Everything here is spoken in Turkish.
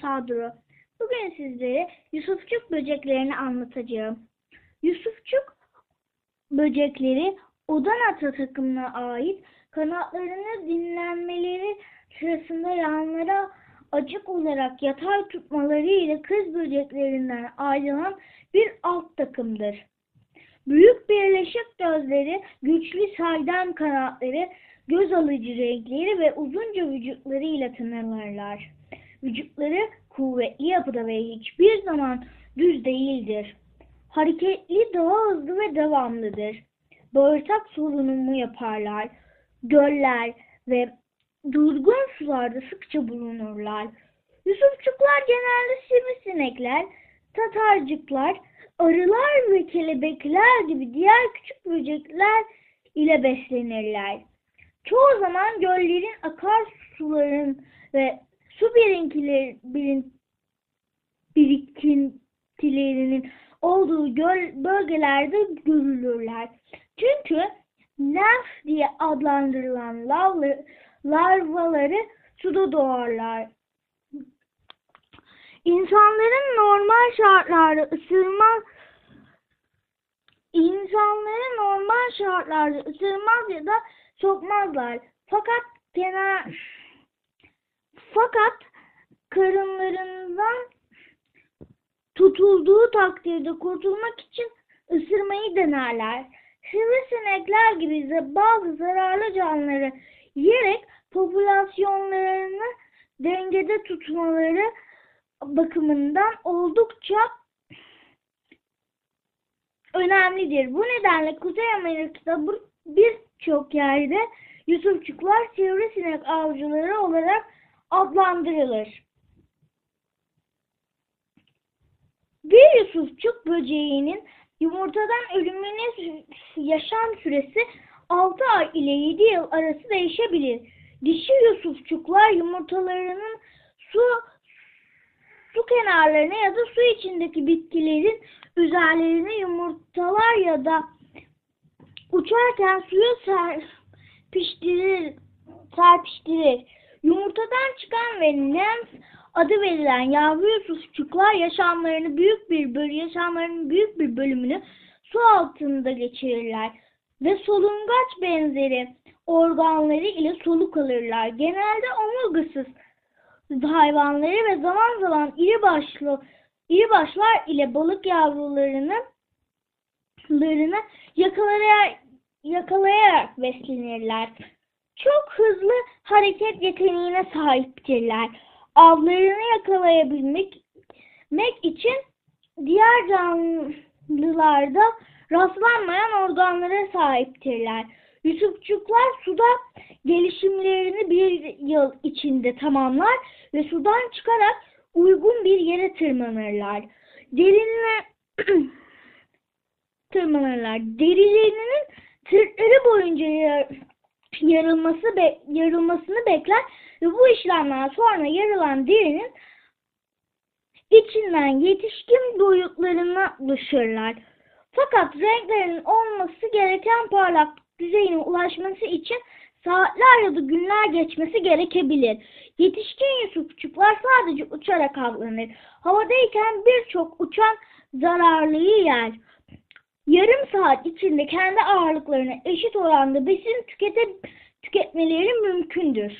Sadro. Bugün sizlere Yusufçuk böceklerini anlatacağım. Yusufçuk böcekleri Odanata takımına ait kanatlarını dinlenmeleri sırasında yanlara açık olarak yatay tutmaları ile kız böceklerinden ayrılan bir alt takımdır. Büyük birleşik gözleri, güçlü saydam kanatları, göz alıcı renkleri ve uzunca vücutlarıyla tanınırlar. Vücutları kuvvetli yapıda ve hiçbir zaman düz değildir. Hareketli, daha hızlı ve devamlıdır. Bağırsak solunumu yaparlar. Göller ve durgun sularda sıkça bulunurlar. Yusufçuklar genelde sivrisinekler, tatarcıklar, arılar ve kelebekler gibi diğer küçük böcekler ile beslenirler. Çoğu zaman göllerin, akarsuların ve su birikintileri, birin, birikintilerinin olduğu göl bölgelerde görülürler. Çünkü nef diye adlandırılan lavlı, larvaları suda doğarlar. İnsanların normal şartlarda ısırmaz İnsanları normal şartlarda ısırmaz ya da sokmazlar. Fakat kenar fakat karınlarından tutulduğu takdirde kurtulmak için ısırmayı denerler. Sivrisinekler gibi bazı zararlı canlıları yiyerek popülasyonlarını dengede tutmaları bakımından oldukça önemlidir. Bu nedenle Kuzey Amerika'da birçok yerde Yusufçuklar sivrisinek avcıları olarak adlandırılır. Bir Yusufçuk böceğinin yumurtadan ölümüne yaşam süresi 6 ay ile 7 yıl arası değişebilir. Dişi Yusufçuklar yumurtalarının su su kenarlarına ya da su içindeki bitkilerin üzerlerine yumurtalar ya da uçarken suya serpiştirir, serpiştirir. Yumurtadan çıkan ve nymph adı verilen yavru yusufçuklar yaşamlarını büyük bir bölü yaşamlarının büyük bir bölümünü su altında geçirirler ve solungaç benzeri organları ile soluk alırlar. Genelde omurgasız hayvanları ve zaman zaman iri başlı iri başlar ile balık yavrularını larını yakalayarak, yakalayarak beslenirler. Çok hızlı hareket yeteneğine sahiptirler. Avlarını yakalayabilmek için diğer canlılarda rastlanmayan organlara sahiptirler. Yusufçuklar suda gelişimlerini bir yıl içinde tamamlar ve sudan çıkarak uygun bir yere tırmanırlar. Derinle tırmanırlar. Derilerinin tırtları boyunca yarılması be, yarılmasını bekler ve bu işlemden sonra yarılan derinin içinden yetişkin boyutlarına ulaşırlar. Fakat renklerinin olması gereken parlak düzeyine ulaşması için saatler ya da günler geçmesi gerekebilir. Yetişkin yusufçuklar sadece uçarak avlanır. Havadayken birçok uçan zararlıyı yer. Yarım saat içinde kendi ağırlıklarına eşit oranda besin tükete, tüketmeleri mümkündür.